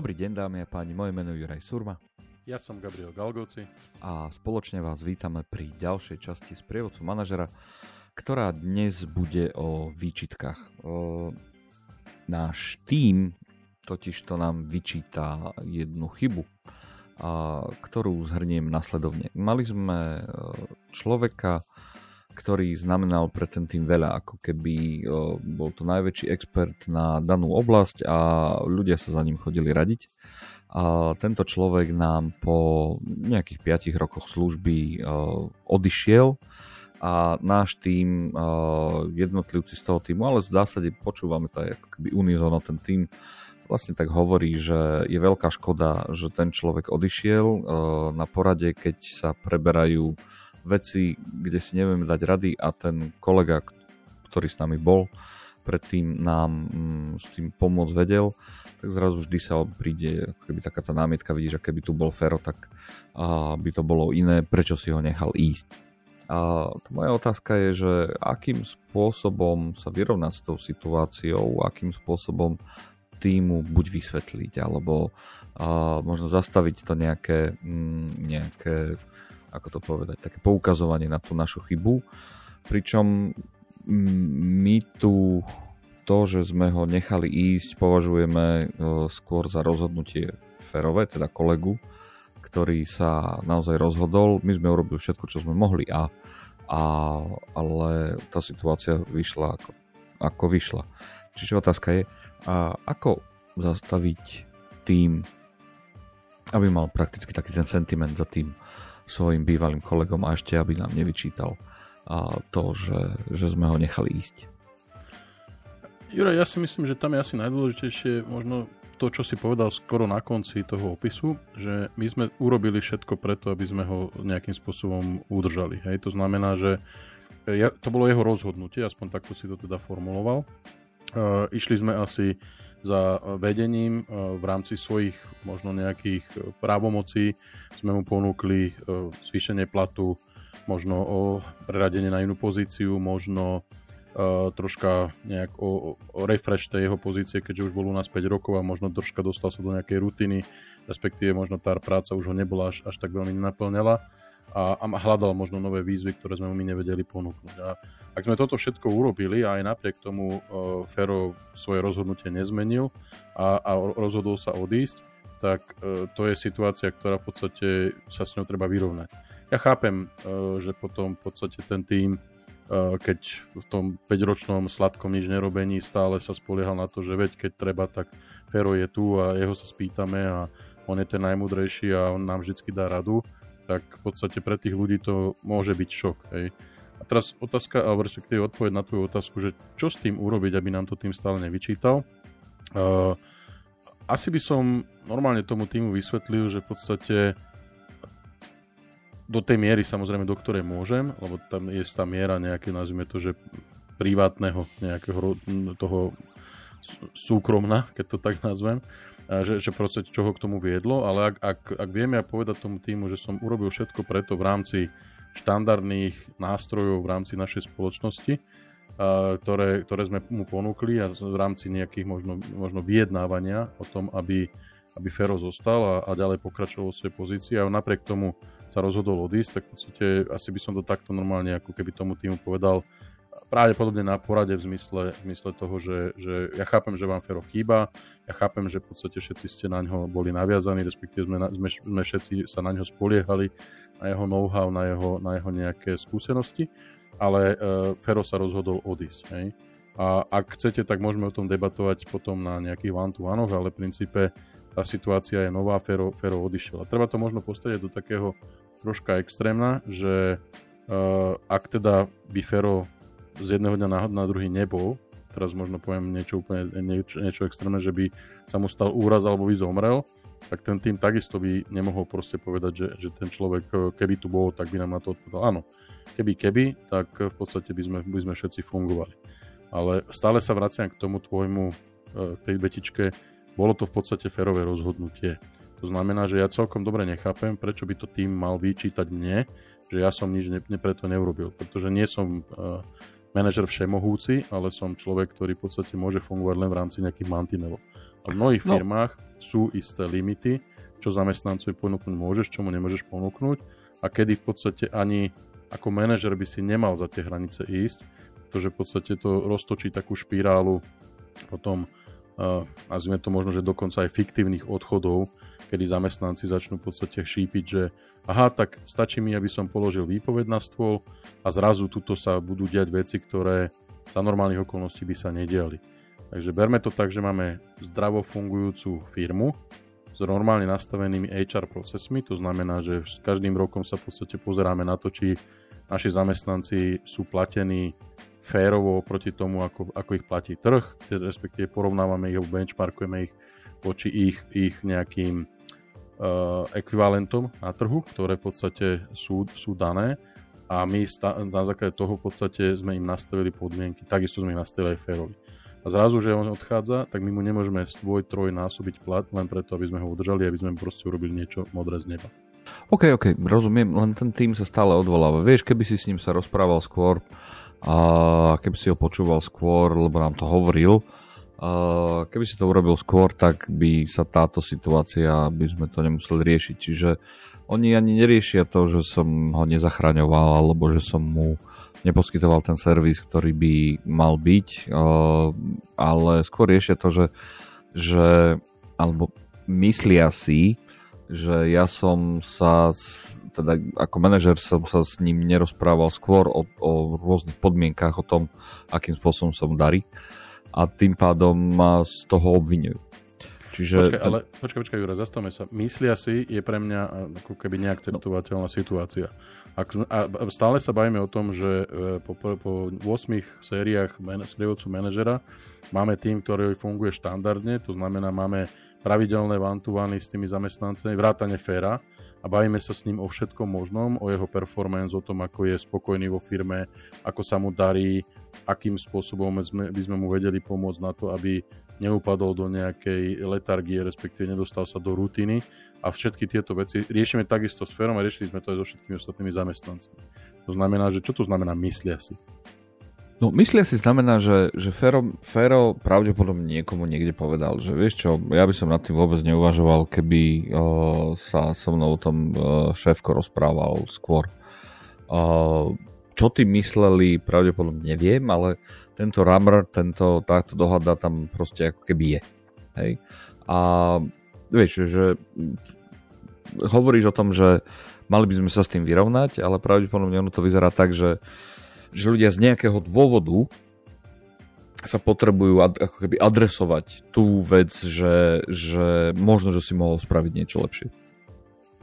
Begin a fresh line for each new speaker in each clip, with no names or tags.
Dobrý deň dámy a páni, moje meno je Juraj Surma.
Ja som Gabriel Galgoci.
A spoločne vás vítame pri ďalšej časti z prievodcu manažera, ktorá dnes bude o výčitkách. O, náš tým totiž to nám vyčíta jednu chybu, a, ktorú zhrniem nasledovne. Mali sme človeka, ktorý znamenal pre ten tým veľa, ako keby bol to najväčší expert na danú oblasť a ľudia sa za ním chodili radiť. A tento človek nám po nejakých 5 rokoch služby odišiel a náš tým, jednotlivci z toho týmu, ale v zásade počúvame to ako keby unizono ten tým, vlastne tak hovorí, že je veľká škoda, že ten človek odišiel na porade, keď sa preberajú veci, kde si nevieme dať rady a ten kolega, ktorý s nami bol, predtým nám mm, s tým pomôcť vedel, tak zrazu vždy sa príde keby taká tá námietka, vidíš, že keby tu bol Fero, tak a, by to bolo iné, prečo si ho nechal ísť. A tá moja otázka je, že akým spôsobom sa vyrovnať s tou situáciou, akým spôsobom týmu buď vysvetliť, alebo a, možno zastaviť to nejaké, mm, nejaké ako to povedať, také poukazovanie na tú našu chybu. Pričom my tu to, že sme ho nechali ísť, považujeme e, skôr za rozhodnutie Ferové, teda kolegu, ktorý sa naozaj rozhodol. My sme urobili všetko, čo sme mohli, a, a, ale tá situácia vyšla ako, ako vyšla. Čiže otázka je, a ako zastaviť tým, aby mal prakticky taký ten sentiment za tým, svojim bývalým kolegom a ešte aby nám nevyčítal to, že, že sme ho nechali ísť.
Juraj, ja si myslím, že tam je asi najdôležitejšie možno to, čo si povedal skoro na konci toho opisu, že my sme urobili všetko preto, aby sme ho nejakým spôsobom udržali. Hej, to znamená, že ja, to bolo jeho rozhodnutie, aspoň takto si to teda formuloval. Uh, išli sme asi za vedením e, v rámci svojich možno nejakých e, právomocí sme mu ponúkli zvýšenie platu, možno o preradenie na inú pozíciu, možno troška nejak o, o refresh tej jeho pozície, keďže už bol u nás 5 rokov a možno troška dostal sa do nejakej rutiny, respektíve možno tá práca už ho nebola až, až tak veľmi naplňala a, a hľadal možno nové výzvy, ktoré sme my nevedeli ponúknuť. A ak sme toto všetko urobili aj napriek tomu uh, Fero svoje rozhodnutie nezmenil a, a rozhodol sa odísť, tak uh, to je situácia, ktorá v podstate sa s ňou treba vyrovnať. Ja chápem, uh, že potom v podstate ten tým, uh, keď v tom 5-ročnom sladkom nič nerobení stále sa spoliehal na to, že veď keď treba, tak Fero je tu a jeho sa spýtame a on je ten najmudrejší a on nám vždy dá radu, tak v podstate pre tých ľudí to môže byť šok. Hej. A teraz otázka, alebo respektíve odpoveď na tvoju otázku, že čo s tým urobiť, aby nám to tým stále nevyčítal. Uh, asi by som normálne tomu týmu vysvetlil, že v podstate do tej miery samozrejme, do ktorej môžem, lebo tam je tá miera nejaké, nazvime to, že privátneho nejakého toho súkromna, keď to tak nazvem, že, že proste čo ho k tomu viedlo, ale ak, ak, ak vieme ja povedať tomu týmu, že som urobil všetko preto v rámci štandardných nástrojov v rámci našej spoločnosti, ktoré, ktoré sme mu ponúkli a v rámci nejakých možno, možno vyjednávania o tom, aby, aby Fero zostal a, a ďalej pokračoval vo svojej pozícii. A napriek tomu sa rozhodol odísť, tak v podstate asi by som to takto normálne ako keby tomu týmu povedal, pravdepodobne na porade v zmysle, v zmysle toho, že, že ja chápem, že vám Fero chýba, ja chápem, že v podstate všetci ste na ňo boli naviazaní, respektíve sme, sme, sme všetci sa na ňo spoliehali, na jeho know-how, na jeho, na jeho nejaké skúsenosti, ale uh, Fero sa rozhodol odísť. Hej? A ak chcete, tak môžeme o tom debatovať potom na nejakých one-to-one, ale v princípe tá situácia je nová, Fero, Fero odišiel. A treba to možno postaviť do takého troška extrémna, že uh, ak teda by Fero z jedného dňa na, na druhý nebol, teraz možno poviem niečo úplne niečo, niečo extrémne, že by sa mu stal úraz alebo by zomrel, tak ten tým takisto by nemohol proste povedať, že, že ten človek, e, keby tu bol, tak by nám na to odpovedal áno. Keby, keby, tak v podstate by sme, by sme všetci fungovali. Ale stále sa vraciam k tomu tvojmu, e, k tej betičke, bolo to v podstate férové rozhodnutie. To znamená, že ja celkom dobre nechápem, prečo by to tým mal vyčítať mne, že ja som nič ne, ne preto neurobil, pretože nie som uh, manažer všemohúci, ale som človek, ktorý v podstate môže fungovať len v rámci nejakých mantinelov. A v mnohých no. firmách sú isté limity, čo zamestnancovi ponúknuť môžeš, čo mu nemôžeš ponúknuť a kedy v podstate ani ako manažer by si nemal za tie hranice ísť, pretože v podstate to roztočí takú špirálu potom uh, nazvime to možno, že dokonca aj fiktívnych odchodov, kedy zamestnanci začnú v podstate šípiť, že aha, tak stačí mi, aby som položil výpoved na stôl a zrazu tuto sa budú diať veci, ktoré za normálnych okolností by sa nediali. Takže berme to tak, že máme zdravo fungujúcu firmu s normálne nastavenými HR procesmi, to znamená, že s každým rokom sa v podstate pozeráme na to, či naši zamestnanci sú platení férovo proti tomu, ako, ako ich platí trh, respektíve porovnávame ich, benchmarkujeme ich voči ich, ich nejakým ekvivalentom na trhu, ktoré v podstate sú, sú dané a my sta- na základe toho v podstate sme im nastavili podmienky, takisto sme im nastavili aj férovi. A zrazu, že on odchádza, tak my mu nemôžeme svoj troj násobiť plat len preto, aby sme ho udržali, aby sme proste urobili niečo modré z neba.
OK, OK, rozumiem, len ten tým sa stále odvoláva. Vieš, keby si s ním sa rozprával skôr a keby si ho počúval skôr, lebo nám to hovoril, keby si to urobil skôr, tak by sa táto situácia, by sme to nemuseli riešiť. Čiže oni ani neriešia to, že som ho nezachraňoval, alebo že som mu neposkytoval ten servis, ktorý by mal byť, ale skôr riešia to, že, že alebo myslia si, že ja som sa teda ako manažer som sa s ním nerozprával skôr o, o rôznych podmienkách, o tom, akým spôsobom sa mu darí a tým pádom ma z toho obvinujú.
Čiže... Počkaj, ale počkaj, počkaj, Jura, zastavme sa. Myslia si je pre mňa ako keby neakceptovateľná no. situácia. Ak, a stále sa bavíme o tom, že e, po, po, po 8 sériách man, sprievodcu manažera máme tým, ktorý funguje štandardne, to znamená, máme pravidelné one s tými zamestnancami, vrátane féra, a bavíme sa s ním o všetkom možnom, o jeho performance, o tom, ako je spokojný vo firme, ako sa mu darí, akým spôsobom sme, by sme mu vedeli pomôcť na to, aby neupadol do nejakej letargie, respektíve nedostal sa do rutiny a všetky tieto veci riešime takisto s férom a riešili sme to aj so všetkými ostatnými zamestnancami. To znamená, že čo to znamená myslia si?
No myslia si znamená, že, že Fero, Fero pravdepodobne niekomu niekde povedal, že vieš čo, ja by som nad tým vôbec neuvažoval, keby o, sa so mnou o tom o, šéfko rozprával skôr. O, čo ty mysleli, pravdepodobne neviem, ale tento ramr, tento, táto dohada tam proste ako keby je. Hej. A vieš, že hovoríš o tom, že mali by sme sa s tým vyrovnať, ale pravdepodobne ono to vyzerá tak, že že ľudia z nejakého dôvodu sa potrebujú ad, ako keby adresovať tú vec, že, že možno, že si mohol spraviť niečo lepšie.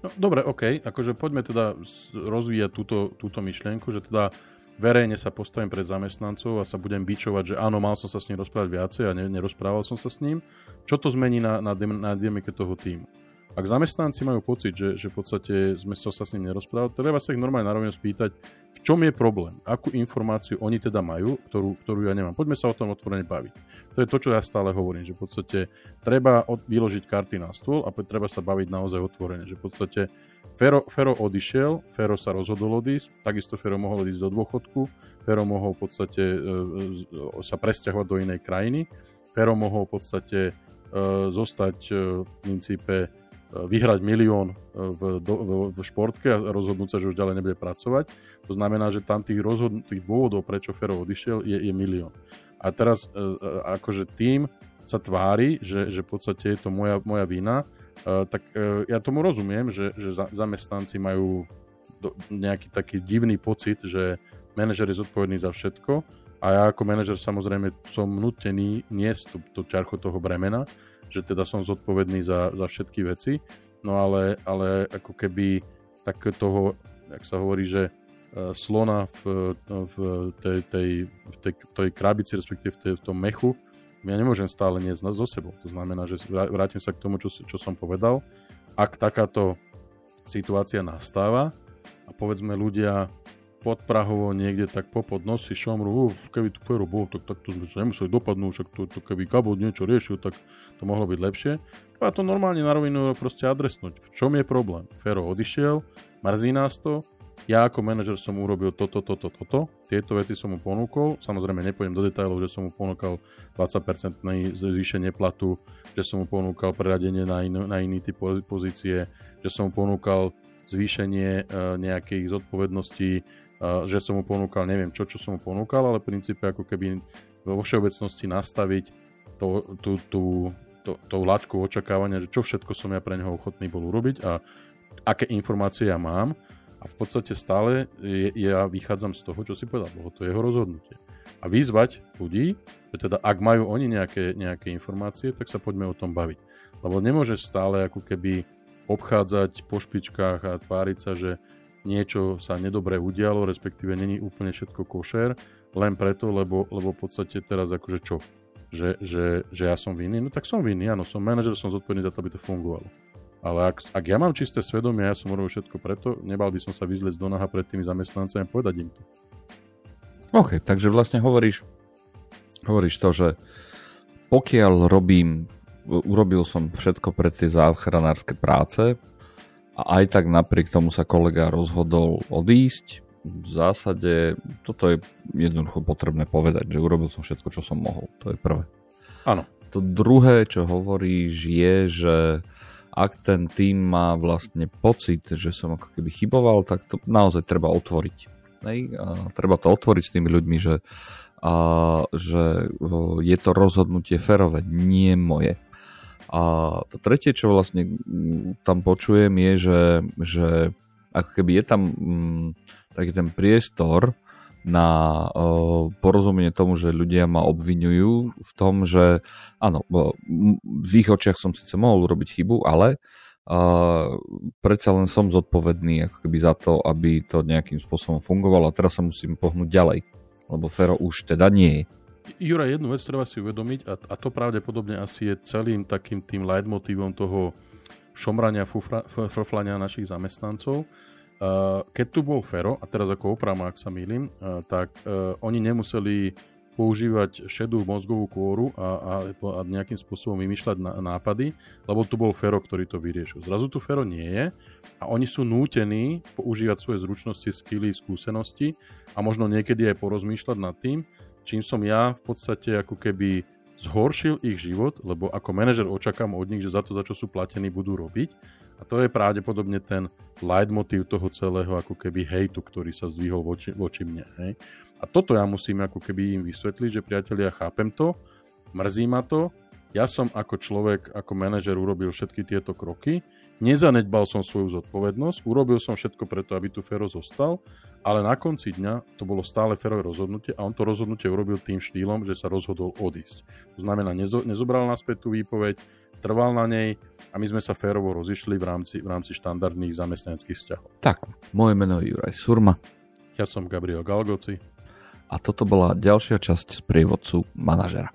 No, dobre, OK, akože poďme teda rozvíjať túto, túto myšlienku, že teda verejne sa postavím pred zamestnancov a sa budem bičovať, že áno, mal som sa s ním rozprávať viacej a nerozprával som sa s ním. Čo to zmení na, na, na dynamike toho týmu? Ak zamestnanci majú pocit, že, že v podstate sme sa s ním nerozprávali, treba sa ich normálne narovne spýtať, v čom je problém, akú informáciu oni teda majú, ktorú, ktorú ja nemám. Poďme sa o tom otvorene baviť. To je to, čo ja stále hovorím, že v podstate treba od, vyložiť karty na stôl a treba sa baviť naozaj otvorene, že v podstate Fero, Fero odišiel, Fero sa rozhodol odísť, takisto Fero mohol odísť do dôchodku, Fero mohol v podstate e, e, sa presťahovať do inej krajiny, Fero mohol v podstate e, zostať e, v princípe vyhrať milión e, v, v, v športke a rozhodnúť sa, že už ďalej nebude pracovať. To znamená, že tam tých, rozhod- tých dôvodov, prečo Fero odišiel, je, je milión. A teraz e, e, akože tým sa tvári, že, že v podstate je to moja, moja vina, tak ja tomu rozumiem, že, že zamestnanci majú nejaký taký divný pocit, že manažer je zodpovedný za všetko a ja ako manažer samozrejme som nutený niesť to, to ťarcho toho bremena, že teda som zodpovedný za, za všetky veci, no ale, ale ako keby tak toho, jak sa hovorí, že uh, slona v, v, tej, tej, v tej, tej krabici, respektíve v, tej, v tom mechu, ja nemôžem stále niesť so sebou. To znamená, že vrátim sa k tomu, čo, čo som povedal. Ak takáto situácia nastáva a povedzme ľudia podprahovo niekde tak popod nosí šomru, keby tu Fero bol, tak, tak to sme sa nemuseli dopadnúť, však to, to keby Gabo niečo riešil, tak to mohlo byť lepšie. A to normálne na rovinu proste adresnúť. V čom je problém? Fero odišiel, mrzí nás to, ja ako manažer som urobil toto, toto, toto, tieto veci som mu ponúkol, samozrejme nepôjdem do detailov, že som mu ponúkal 20% zvýšenie platu, že som mu ponúkal preradenie na, in, na iný typ pozície, že som mu ponúkal zvýšenie uh, nejakých zodpovedností, uh, že som mu ponúkal, neviem čo, čo som mu ponúkal, ale v princípe ako keby vo všeobecnosti nastaviť to, tú, tú, to, tou laťku očakávania, že čo všetko som ja pre neho ochotný bol urobiť a aké informácie ja mám a v podstate stále je, ja vychádzam z toho, čo si povedal, lebo to je jeho rozhodnutie. A vyzvať ľudí, že teda ak majú oni nejaké, nejaké informácie, tak sa poďme o tom baviť. Lebo nemôže stále ako keby obchádzať po špičkách a tváriť sa, že niečo sa nedobre udialo, respektíve není úplne všetko košer, len preto, lebo, lebo v podstate teraz akože čo? Že, že, že ja som vinný? No tak som vinný, áno, som manažer, som zodpovedný za to, aby to fungovalo. Ale ak, ak ja mám čisté svedomie, ja som urobil všetko preto, nebal by som sa vyzliecť do naha pred tými zamestnancami a povedať im to.
OK, takže vlastne hovoríš, hovoríš to, že pokiaľ robím, urobil som všetko pre tie záchranárske práce a aj tak napriek tomu sa kolega rozhodol odísť, v zásade toto je jednoducho potrebné povedať, že urobil som všetko, čo som mohol. To je prvé.
Áno.
To druhé, čo hovoríš, je, že ak ten tým má vlastne pocit, že som ako keby chyboval, tak to naozaj treba otvoriť. Hej? A treba to otvoriť s tými ľuďmi, že, a, že je to rozhodnutie ferové, nie moje. A to tretie, čo vlastne tam počujem, je, že, že ako keby je tam mm, taký ten priestor na porozumenie tomu, že ľudia ma obvinujú v tom, že áno, v ich očiach som síce mohol urobiť chybu, ale uh, predsa len som zodpovedný ako keby za to, aby to nejakým spôsobom fungovalo a teraz sa musím pohnúť ďalej, lebo Fero už teda nie je.
Jura, jednu vec treba si uvedomiť a, a to pravdepodobne asi je celým takým tým leitmotívom toho šomrania, frflania našich zamestnancov, keď tu bol Fero, a teraz ako opravma, ak sa mýlim, uh, tak uh, oni nemuseli používať šedú mozgovú kôru a, a, a nejakým spôsobom vymýšľať nápady, lebo tu bol Fero, ktorý to vyriešil. Zrazu tu Fero nie je a oni sú nútení používať svoje zručnosti, skily, skúsenosti a možno niekedy aj porozmýšľať nad tým, čím som ja v podstate ako keby zhoršil ich život, lebo ako manažer očakám od nich, že za to, za čo sú platení, budú robiť a to je pravdepodobne ten leitmotiv toho celého ako keby hejtu, ktorý sa zdvihol voči, voči mne. Hej. A toto ja musím ako keby im vysvetliť, že priatelia, chápem to, mrzí ma to, ja som ako človek, ako manažer urobil všetky tieto kroky, nezanedbal som svoju zodpovednosť, urobil som všetko preto, aby tu Fero zostal, ale na konci dňa to bolo stále Ferové rozhodnutie a on to rozhodnutie urobil tým štýlom, že sa rozhodol odísť. To znamená, nezo, nezobral naspäť tú výpoveď, trval na nej a my sme sa férovo rozišli v rámci, v rámci štandardných zamestnaneckých vzťahov.
Tak, moje meno je Juraj Surma.
Ja som Gabriel Galgoci.
A toto bola ďalšia časť z prievodcu manažera.